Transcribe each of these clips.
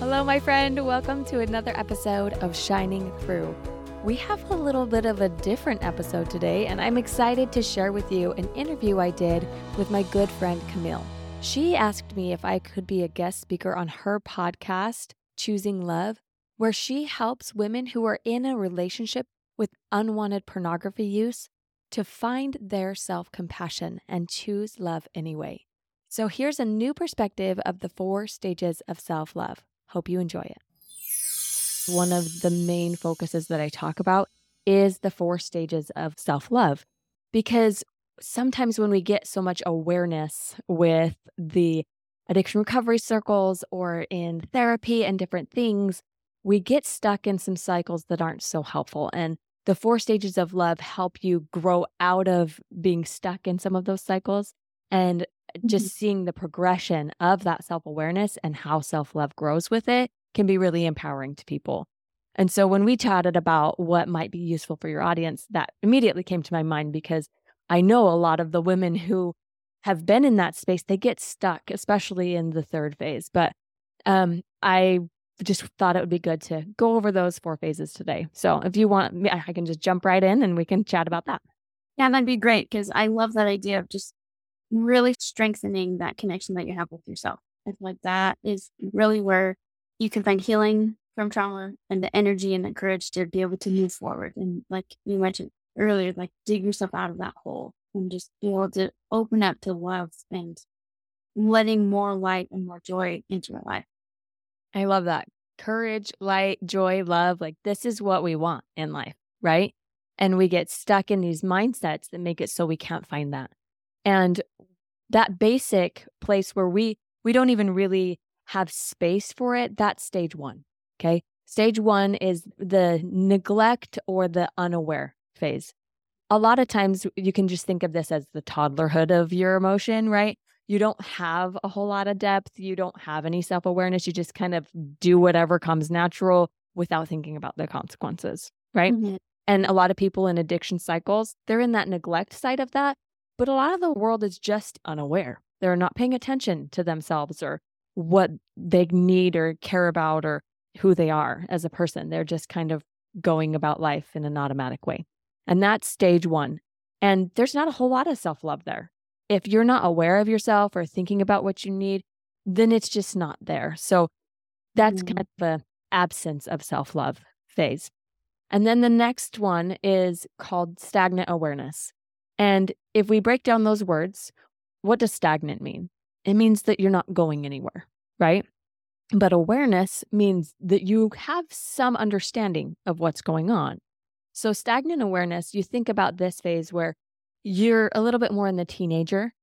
Hello, my friend. Welcome to another episode of Shining Through. We have a little bit of a different episode today, and I'm excited to share with you an interview I did with my good friend Camille. She asked me if I could be a guest speaker on her podcast, Choosing Love, where she helps women who are in a relationship with unwanted pornography use to find their self compassion and choose love anyway. So here's a new perspective of the four stages of self love. Hope you enjoy it. One of the main focuses that I talk about is the four stages of self love because sometimes when we get so much awareness with the addiction recovery circles or in therapy and different things, we get stuck in some cycles that aren't so helpful. And the four stages of love help you grow out of being stuck in some of those cycles and just mm-hmm. seeing the progression of that self awareness and how self love grows with it can be really empowering to people. And so when we chatted about what might be useful for your audience, that immediately came to my mind because I know a lot of the women who have been in that space, they get stuck, especially in the third phase. But um, I just thought it would be good to go over those four phases today. So if you want, I can just jump right in and we can chat about that. Yeah, that'd be great because I love that idea of just really strengthening that connection that you have with yourself. I feel like that is really where you can find healing from trauma and the energy and the courage to be able to move forward. And like you mentioned earlier, like dig yourself out of that hole and just be able to open up to love and letting more light and more joy into your life. I love that. Courage, light, joy, love. Like this is what we want in life, right? And we get stuck in these mindsets that make it so we can't find that. And that basic place where we we don't even really have space for it, that's stage 1. Okay? Stage 1 is the neglect or the unaware phase. A lot of times you can just think of this as the toddlerhood of your emotion, right? You don't have a whole lot of depth, you don't have any self-awareness, you just kind of do whatever comes natural without thinking about the consequences, right? Mm-hmm. And a lot of people in addiction cycles, they're in that neglect side of that but a lot of the world is just unaware. They're not paying attention to themselves or what they need or care about or who they are as a person. They're just kind of going about life in an automatic way. And that's stage one. And there's not a whole lot of self love there. If you're not aware of yourself or thinking about what you need, then it's just not there. So that's mm. kind of the absence of self love phase. And then the next one is called stagnant awareness. And if we break down those words, what does stagnant mean? It means that you're not going anywhere, right? But awareness means that you have some understanding of what's going on. So, stagnant awareness, you think about this phase where you're a little bit more in the teenager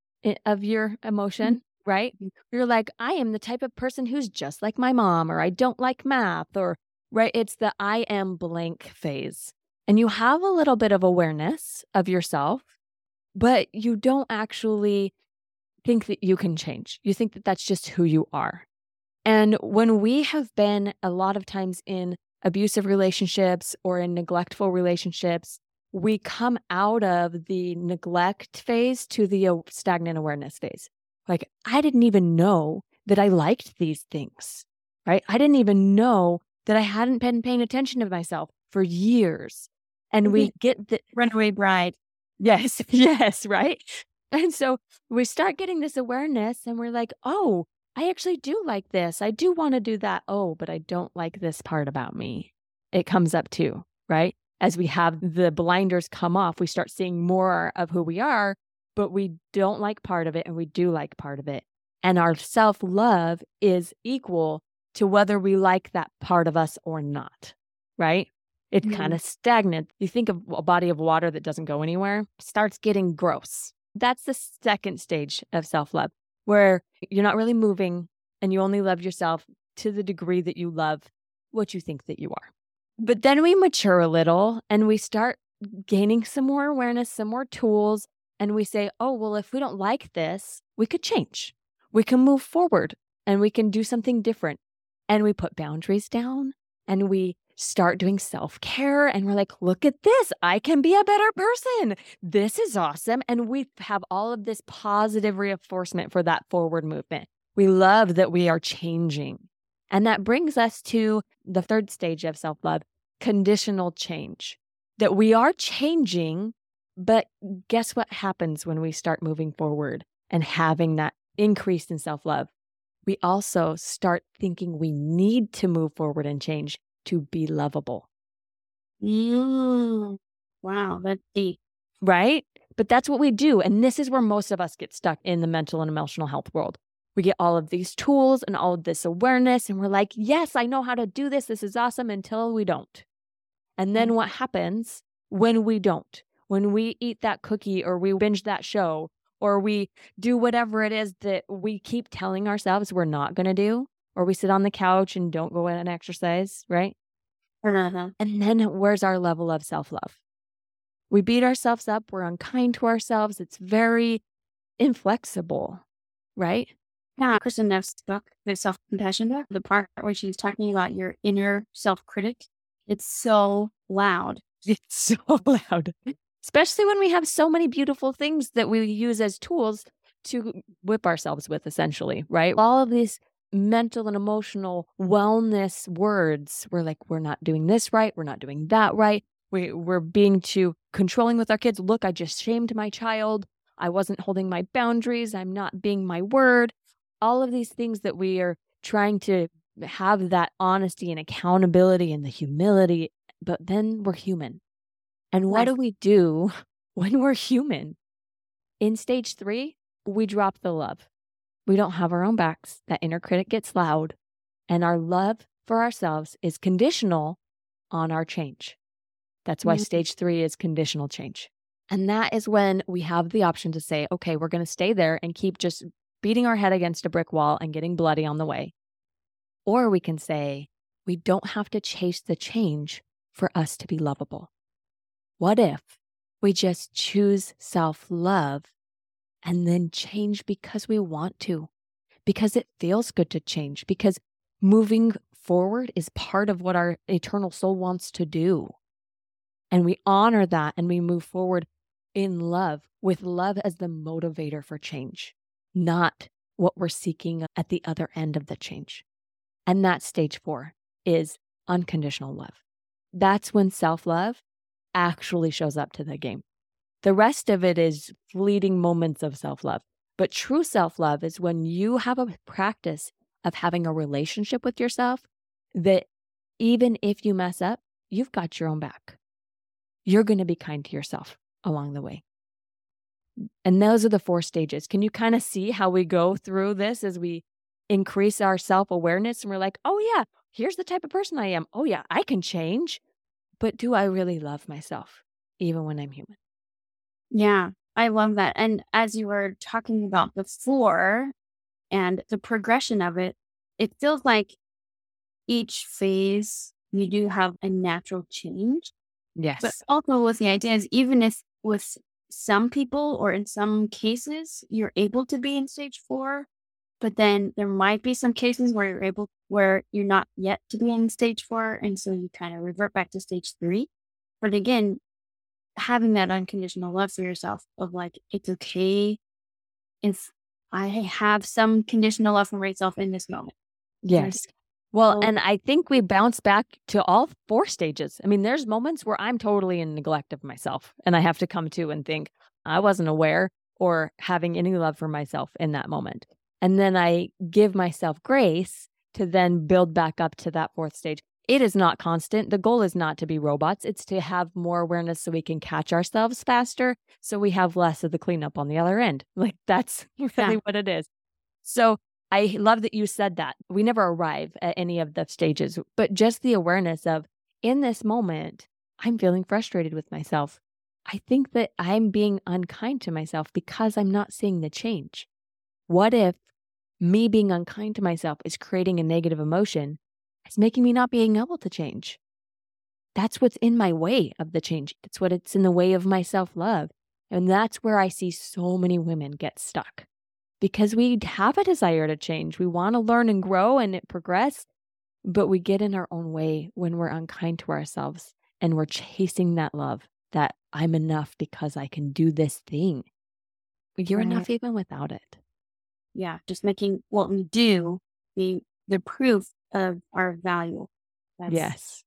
of your emotion, mm-hmm. right? You're like, I am the type of person who's just like my mom, or I don't like math, or right? It's the I am blank phase. And you have a little bit of awareness of yourself but you don't actually think that you can change. You think that that's just who you are. And when we have been a lot of times in abusive relationships or in neglectful relationships, we come out of the neglect phase to the uh, stagnant awareness phase. Like, I didn't even know that I liked these things, right? I didn't even know that I hadn't been paying attention to myself for years. And we mm-hmm. get the runaway bride. Yes, yes, right. And so we start getting this awareness and we're like, oh, I actually do like this. I do want to do that. Oh, but I don't like this part about me. It comes up too, right? As we have the blinders come off, we start seeing more of who we are, but we don't like part of it and we do like part of it. And our self love is equal to whether we like that part of us or not, right? It's mm-hmm. kind of stagnant. You think of a body of water that doesn't go anywhere, starts getting gross. That's the second stage of self love, where you're not really moving and you only love yourself to the degree that you love what you think that you are. But then we mature a little and we start gaining some more awareness, some more tools, and we say, oh, well, if we don't like this, we could change. We can move forward and we can do something different. And we put boundaries down and we start doing self care. And we're like, look at this. I can be a better person. This is awesome. And we have all of this positive reinforcement for that forward movement. We love that we are changing. And that brings us to the third stage of self love conditional change. That we are changing, but guess what happens when we start moving forward and having that increase in self love? We also start thinking we need to move forward and change to be lovable. Mm. Wow, that's deep. Right? But that's what we do. And this is where most of us get stuck in the mental and emotional health world. We get all of these tools and all of this awareness, and we're like, yes, I know how to do this. This is awesome until we don't. And then what happens when we don't? When we eat that cookie or we binge that show or we do whatever it is that we keep telling ourselves we're not going to do, or we sit on the couch and don't go in and exercise, right? Uh-huh. And then where's our level of self love? We beat ourselves up. We're unkind to ourselves. It's very inflexible, right? Yeah, Kristin Neff's book, the self compassion book, the part where she's talking about your inner self critic, it's so loud. It's so loud, especially when we have so many beautiful things that we use as tools to whip ourselves with, essentially, right? All of these mental and emotional wellness words, we're like, we're not doing this right. We're not doing that right. We, we're being too controlling with our kids. Look, I just shamed my child. I wasn't holding my boundaries. I'm not being my word. All of these things that we are trying to have that honesty and accountability and the humility, but then we're human. And what do we do when we're human? In stage three, we drop the love. We don't have our own backs. That inner critic gets loud, and our love for ourselves is conditional on our change. That's why Mhm. stage three is conditional change. And that is when we have the option to say, okay, we're going to stay there and keep just beating our head against a brick wall and getting bloody on the way. Or we can say, we don't have to chase the change for us to be lovable. What if we just choose self love and then change because we want to, because it feels good to change, because moving forward is part of what our eternal soul wants to do. And we honor that and we move forward in love, with love as the motivator for change, not what we're seeking at the other end of the change. And that stage four is unconditional love. That's when self love actually shows up to the game. The rest of it is fleeting moments of self love. But true self love is when you have a practice of having a relationship with yourself that even if you mess up, you've got your own back. You're going to be kind to yourself along the way. And those are the four stages. Can you kind of see how we go through this as we increase our self awareness? And we're like, oh, yeah, here's the type of person I am. Oh, yeah, I can change. But do I really love myself, even when I'm human? Yeah, I love that. And as you were talking about before and the progression of it, it feels like each phase you do have a natural change. Yes. But also with the idea is even if with some people or in some cases you're able to be in stage four, but then there might be some cases where you're able where you're not yet to be in stage four, and so you kind of revert back to stage three. But again, having that unconditional love for yourself of like it's okay if I have some conditional love for myself in this moment. Yes. Well, Oh. and I think we bounce back to all four stages. I mean, there's moments where I'm totally in neglect of myself and I have to come to and think I wasn't aware or having any love for myself in that moment. And then I give myself grace to then build back up to that fourth stage. It is not constant. The goal is not to be robots, it's to have more awareness so we can catch ourselves faster so we have less of the cleanup on the other end. Like that's really what it is. So I love that you said that. We never arrive at any of the stages, but just the awareness of in this moment, I'm feeling frustrated with myself. I think that I'm being unkind to myself because I'm not seeing the change. What if me being unkind to myself is creating a negative emotion? It's making me not being able to change. That's what's in my way of the change. That's what it's in the way of my self love. And that's where I see so many women get stuck because we have a desire to change. We want to learn and grow and it progress, but we get in our own way when we're unkind to ourselves and we're chasing that love that I'm enough because I can do this thing. You're Right. enough even without it. Yeah, just making what we do be the proof of our value. That's yes.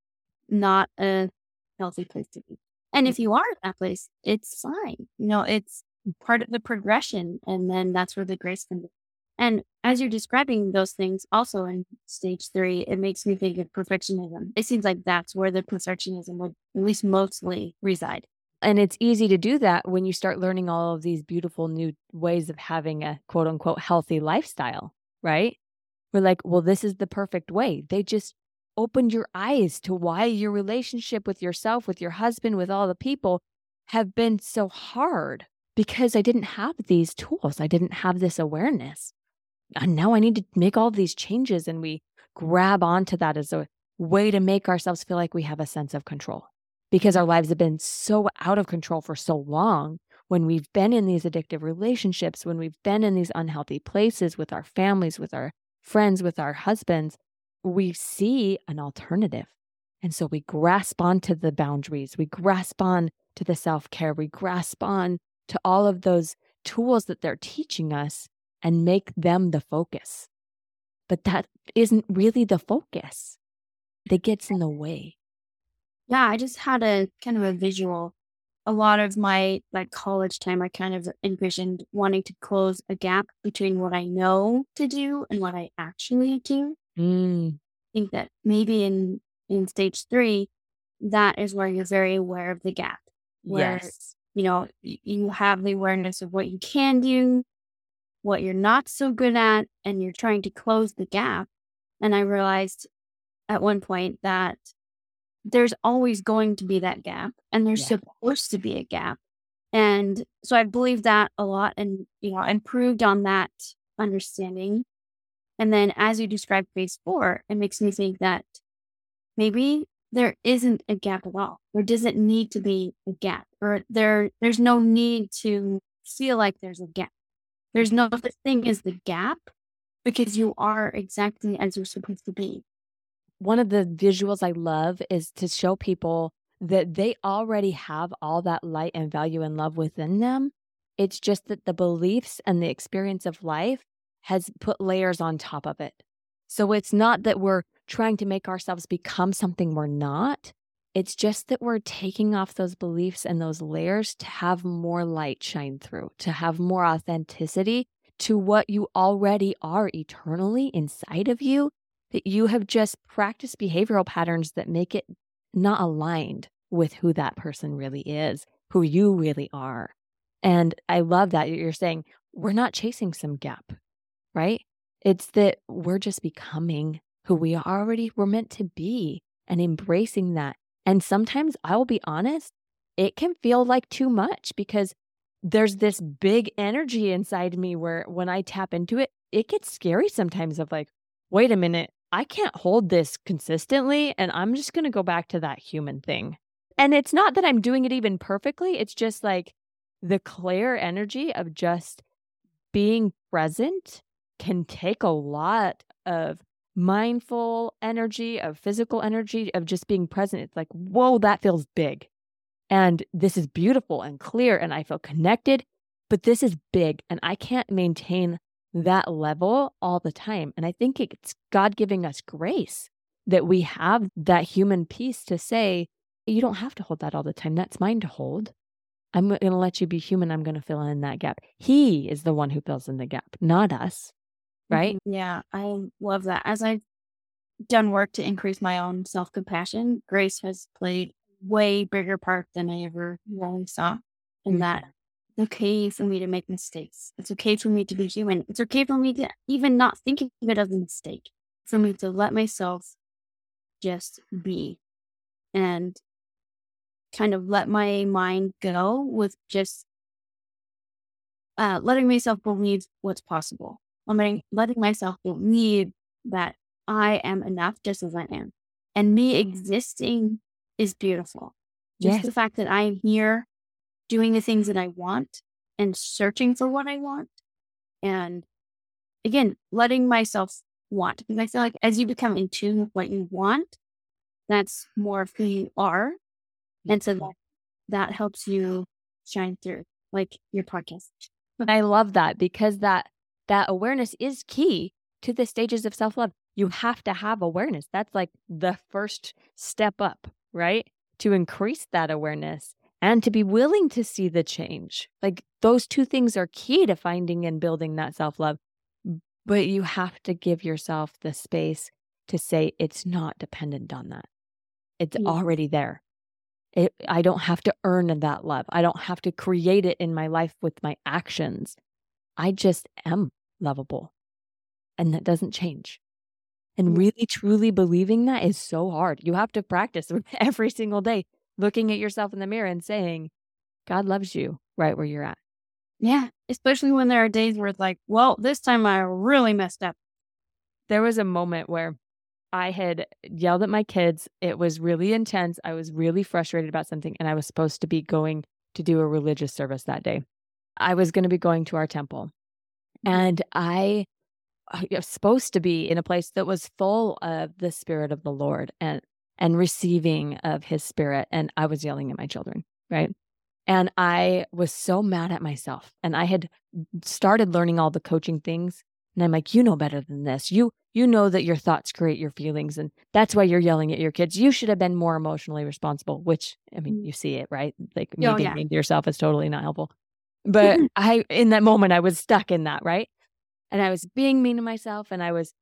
Not a healthy place to be. And if mm. you are at that place, it's fine. You know, it's part of the progression. And then that's where the grace can be. And as you're describing those things, also in stage three, it makes me think of perfectionism. It seems like that's where the perfectionism would at least mostly reside. And it's easy to do that when you start learning all of these beautiful new ways of having a quote unquote healthy lifestyle, right? We're like, well, this is the perfect way. They just opened your eyes to why your relationship with yourself, with your husband, with all the people have been so hard because I didn't have these tools. I didn't have this awareness. And now I need to make all these changes. And we grab onto that as a way to make ourselves feel like we have a sense of control because our lives have been so out of control for so long. When we've been in these addictive relationships, when we've been in these unhealthy places with our families, with our friends, with our husbands, we see an alternative. And so we grasp onto the boundaries, we grasp on to the self care, we grasp on to all of those tools that they're teaching us and make them the focus. But that isn't really the focus, that gets in the way. Yeah, I just had a kind of a visual. A lot of my like college time, I kind of envisioned wanting to close a gap between what I know to do and what I actually do. Mm. I think that maybe in in stage three, that is where you're very aware of the gap. Where, yes. You know, you have the awareness of what you can do, what you're not so good at, and you're trying to close the gap. And I realized at one point that there's always going to be that gap, and there's yeah. supposed to be a gap. And so I believe that a lot and, you know, improved on that understanding and then as you describe phase four, it makes me think that maybe there isn't a gap at all. There doesn't need to be a gap or there there's no need to feel like there's a gap. There's no such thing as the gap because you are exactly as you're supposed to be. One of the visuals I love is to show people that they already have all that light and value and love within them. It's just that the beliefs and the experience of life has put layers on top of it. So it's not that we're trying to make ourselves become something we're not. It's just that we're taking off those beliefs and those layers to have more light shine through, to have more authenticity to what you already are eternally inside of you, that you have just practiced behavioral patterns that make it not aligned with who that person really is, who you really are. And I love that you're saying, we're not chasing some gap right? It's that we're just becoming who we already were meant to be and embracing that. And sometimes I will be honest, it can feel like too much because there's this big energy inside me where when I tap into it, it gets scary sometimes of like, wait a minute, I can't hold this consistently. And I'm just going to go back to that human thing. And it's not that I'm doing it even perfectly. It's just like the clear energy of just being present can take a lot of mindful energy, of physical energy, of just being present. It's like, whoa, that feels big. And this is beautiful and clear, and I feel connected, but this is big, and I can't maintain that level all the time. And I think it's God giving us grace that we have that human piece to say, you don't have to hold that all the time. That's mine to hold. I'm going to let you be human. I'm going to fill in that gap. He is the one who fills in the gap, not us right? Mm-hmm. Yeah, I love that. As I've done work to increase my own self compassion, grace has played way bigger part than I ever really saw. In that mm-hmm. It's okay for me to make mistakes. It's okay for me to be human. It's okay for me to even not think of it as a mistake. For me to let myself just be and kind of let my mind go with just uh, letting myself believe what's possible letting, letting myself believe that I am enough just as I am. And me existing is beautiful. Just yes. the fact that I'm here doing the things that I want and searching for what I want. And again, letting myself want. Because I feel like as you become in tune with what you want, that's more of who you are. And so that, that helps you shine through, like your podcast. I love that because that that awareness is key to the stages of self love. you have to have awareness. That's like the first step up, right? To increase that awareness and to be willing to see the change. Like those two things are key to finding and building that self love. But you have to give yourself the space to say it's not dependent on that. It's yeah. already there. It, I don't have to earn that love. I don't have to create it in my life with my actions. I just am lovable. And that doesn't change. And really, truly believing that is so hard. You have to practice every single day, looking at yourself in the mirror and saying, God loves you right where you're at. Yeah. Especially when there are days where it's like, well, this time I really messed up. There was a moment where I had yelled at my kids. It was really intense. I was really frustrated about something, and I was supposed to be going to do a religious service that day. I was going to be going to our temple. Mm-hmm. And I was supposed to be in a place that was full of the spirit of the Lord and and receiving of his spirit and I was yelling at my children, right? And I was so mad at myself. And I had started learning all the coaching things and I'm like, you know better than this. You you know that your thoughts create your feelings and that's why you're yelling at your kids. You should have been more emotionally responsible, which I mean, you see it, right? Like oh, yeah. to yourself is totally not helpful. But I in that moment I was stuck in that, right? and I was being mean to myself and I was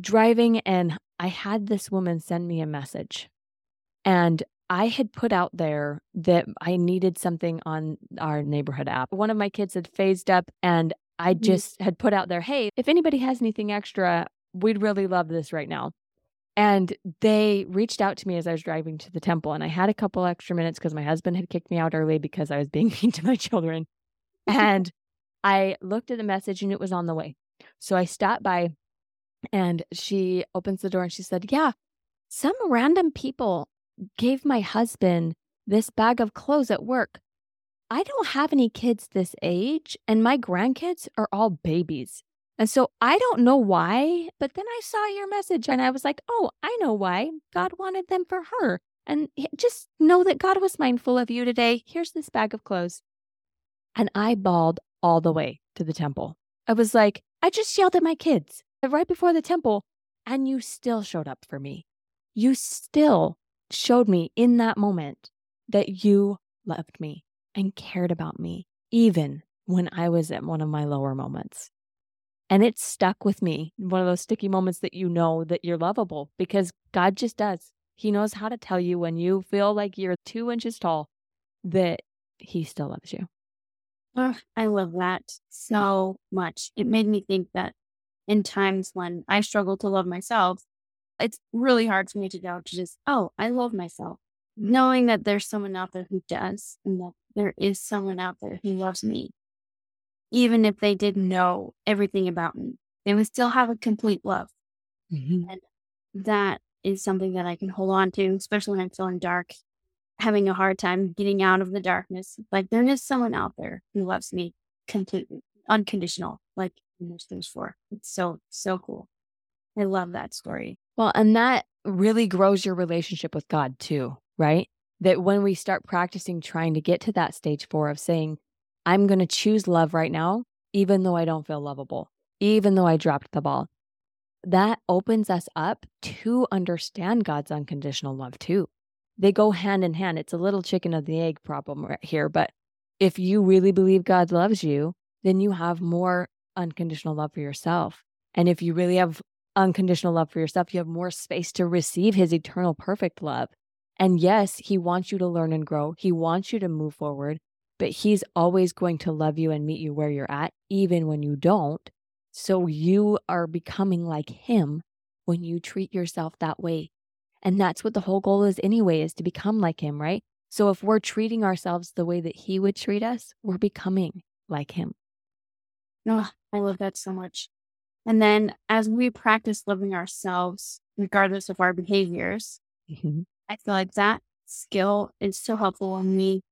driving and I had this woman send me a message. And I had put out there that I needed something on our neighborhood app. One of my kids had phased up and I mm-hmm. just had put out there, hey, if anybody has anything extra, we'd really love this right now. And they reached out to me as I was driving to the temple. And I had a couple extra minutes because my husband had kicked me out early because I was being mean to my children. And I looked at the message and it was on the way. So I stopped by and she opens the door and she said, Yeah, some random people gave my husband this bag of clothes at work. I don't have any kids this age, and my grandkids are all babies. And so I don't know why, but then I saw your message and I was like, oh, I know why. God wanted them for her. And just know that God was mindful of you today. Here's this bag of clothes. And I bawled all the way to the temple. I was like, I just yelled at my kids right before the temple, and you still showed up for me. You still showed me in that moment that you loved me and cared about me, even when I was at one of my lower moments. And it stuck with me, one of those sticky moments that you know that you're lovable because God just does. He knows how to tell you when you feel like you're two inches tall that He still loves you. Oh, I love that so much. It made me think that in times when I struggle to love myself, it's really hard for me to go to just, oh, I love myself. Knowing that there's someone out there who does, and that there is someone out there who loves me. Even if they didn't know everything about me, they would still have a complete love. Mm-hmm. And that is something that I can hold on to, especially when I'm feeling dark having a hard time getting out of the darkness. Like there is someone out there who loves me completely, unconditional, like there's things for. It's so, so cool. I love that story. Well, and that really grows your relationship with God too, right? That when we start practicing trying to get to that stage four of saying, I'm going to choose love right now, even though I don't feel lovable, even though I dropped the ball, that opens us up to understand God's unconditional love too they go hand in hand. It's a little chicken of the egg problem right here. But if you really believe God loves you, then you have more unconditional love for yourself. And if you really have unconditional love for yourself, you have more space to receive his eternal perfect love. And yes, he wants you to learn and grow. He wants you to move forward, but he's always going to love you and meet you where you're at, even when you don't. So you are becoming like him when you treat yourself that way and that's what the whole goal is anyway, is to become like him, right? So if we're treating ourselves the way that he would treat us, we're becoming like him. Oh, I love that so much. And then as we practice loving ourselves, regardless of our behaviors, mm-hmm. I feel like that skill is so helpful when we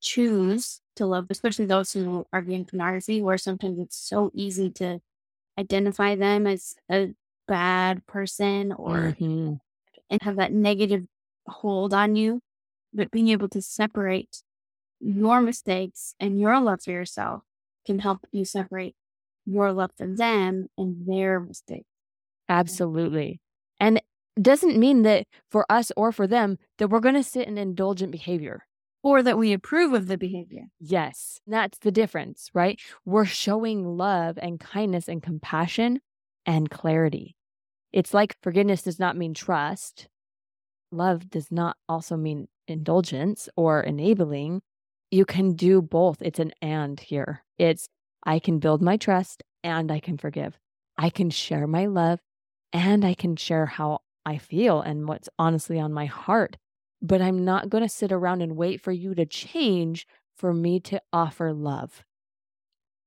choose to love, especially those who are viewing pornography, where sometimes it's so easy to identify them as a bad person or mm-hmm and have that negative hold on you, but being able to separate your mistakes and your love for yourself can help you separate your love for them and their mistakes. Absolutely. And doesn't mean that for us or for them that we're going to sit in indulgent behavior or that we approve of the behavior. Yes, that's the difference, right? We're showing love and kindness and compassion and clarity. It's like forgiveness does not mean trust. Love does not also mean indulgence or enabling. You can do both. It's an and here. It's I can build my trust and I can forgive. I can share my love and I can share how I feel and what's honestly on my heart. But I'm not going to sit around and wait for you to change for me to offer love.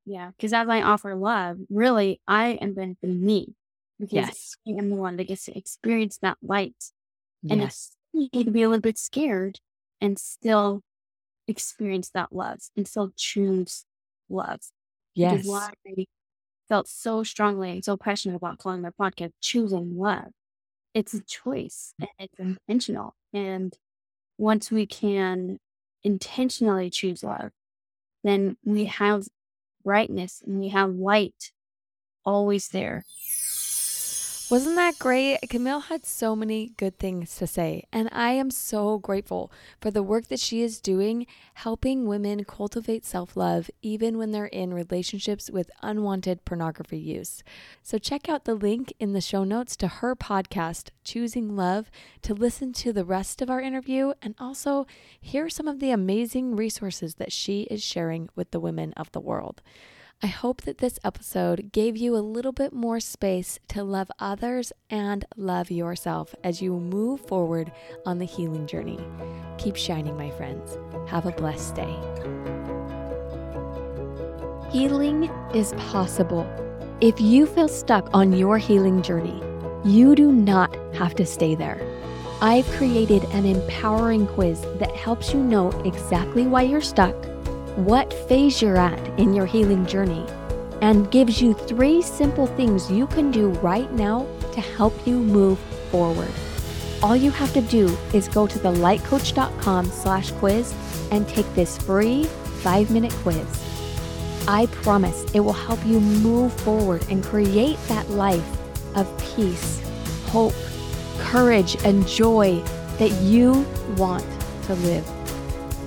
Yeah, because as I offer love, really, I am benefiting me because Yes. I am the one that gets to experience that light. And Yes. it's easy to be a little bit scared and still experience that love and still choose love. Which is Yes. why I felt so strongly and so passionate about calling my podcast Choosing Love. It's a choice and it's intentional. And once we can intentionally choose love, then we have brightness and we have light always there. Wasn't that great? Camille had so many good things to say, and I am so grateful for the work that she is doing helping women cultivate self love even when they're in relationships with unwanted pornography use. So, check out the link in the show notes to her podcast, Choosing Love, to listen to the rest of our interview and also hear some of the amazing resources that she is sharing with the women of the world. I hope that this episode gave you a little bit more space to love others and love yourself as you move forward on the healing journey. Keep shining, my friends. Have a blessed day. Healing is possible. If you feel stuck on your healing journey, you do not have to stay there. I've created an empowering quiz that helps you know exactly why you're stuck what phase you're at in your healing journey and gives you three simple things you can do right now to help you move forward. All you have to do is go to thelightcoach.com slash quiz and take this free five-minute quiz. I promise it will help you move forward and create that life of peace, hope, courage, and joy that you want to live.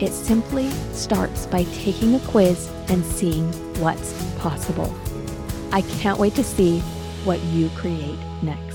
It simply starts by taking a quiz and seeing what's possible. I can't wait to see what you create next.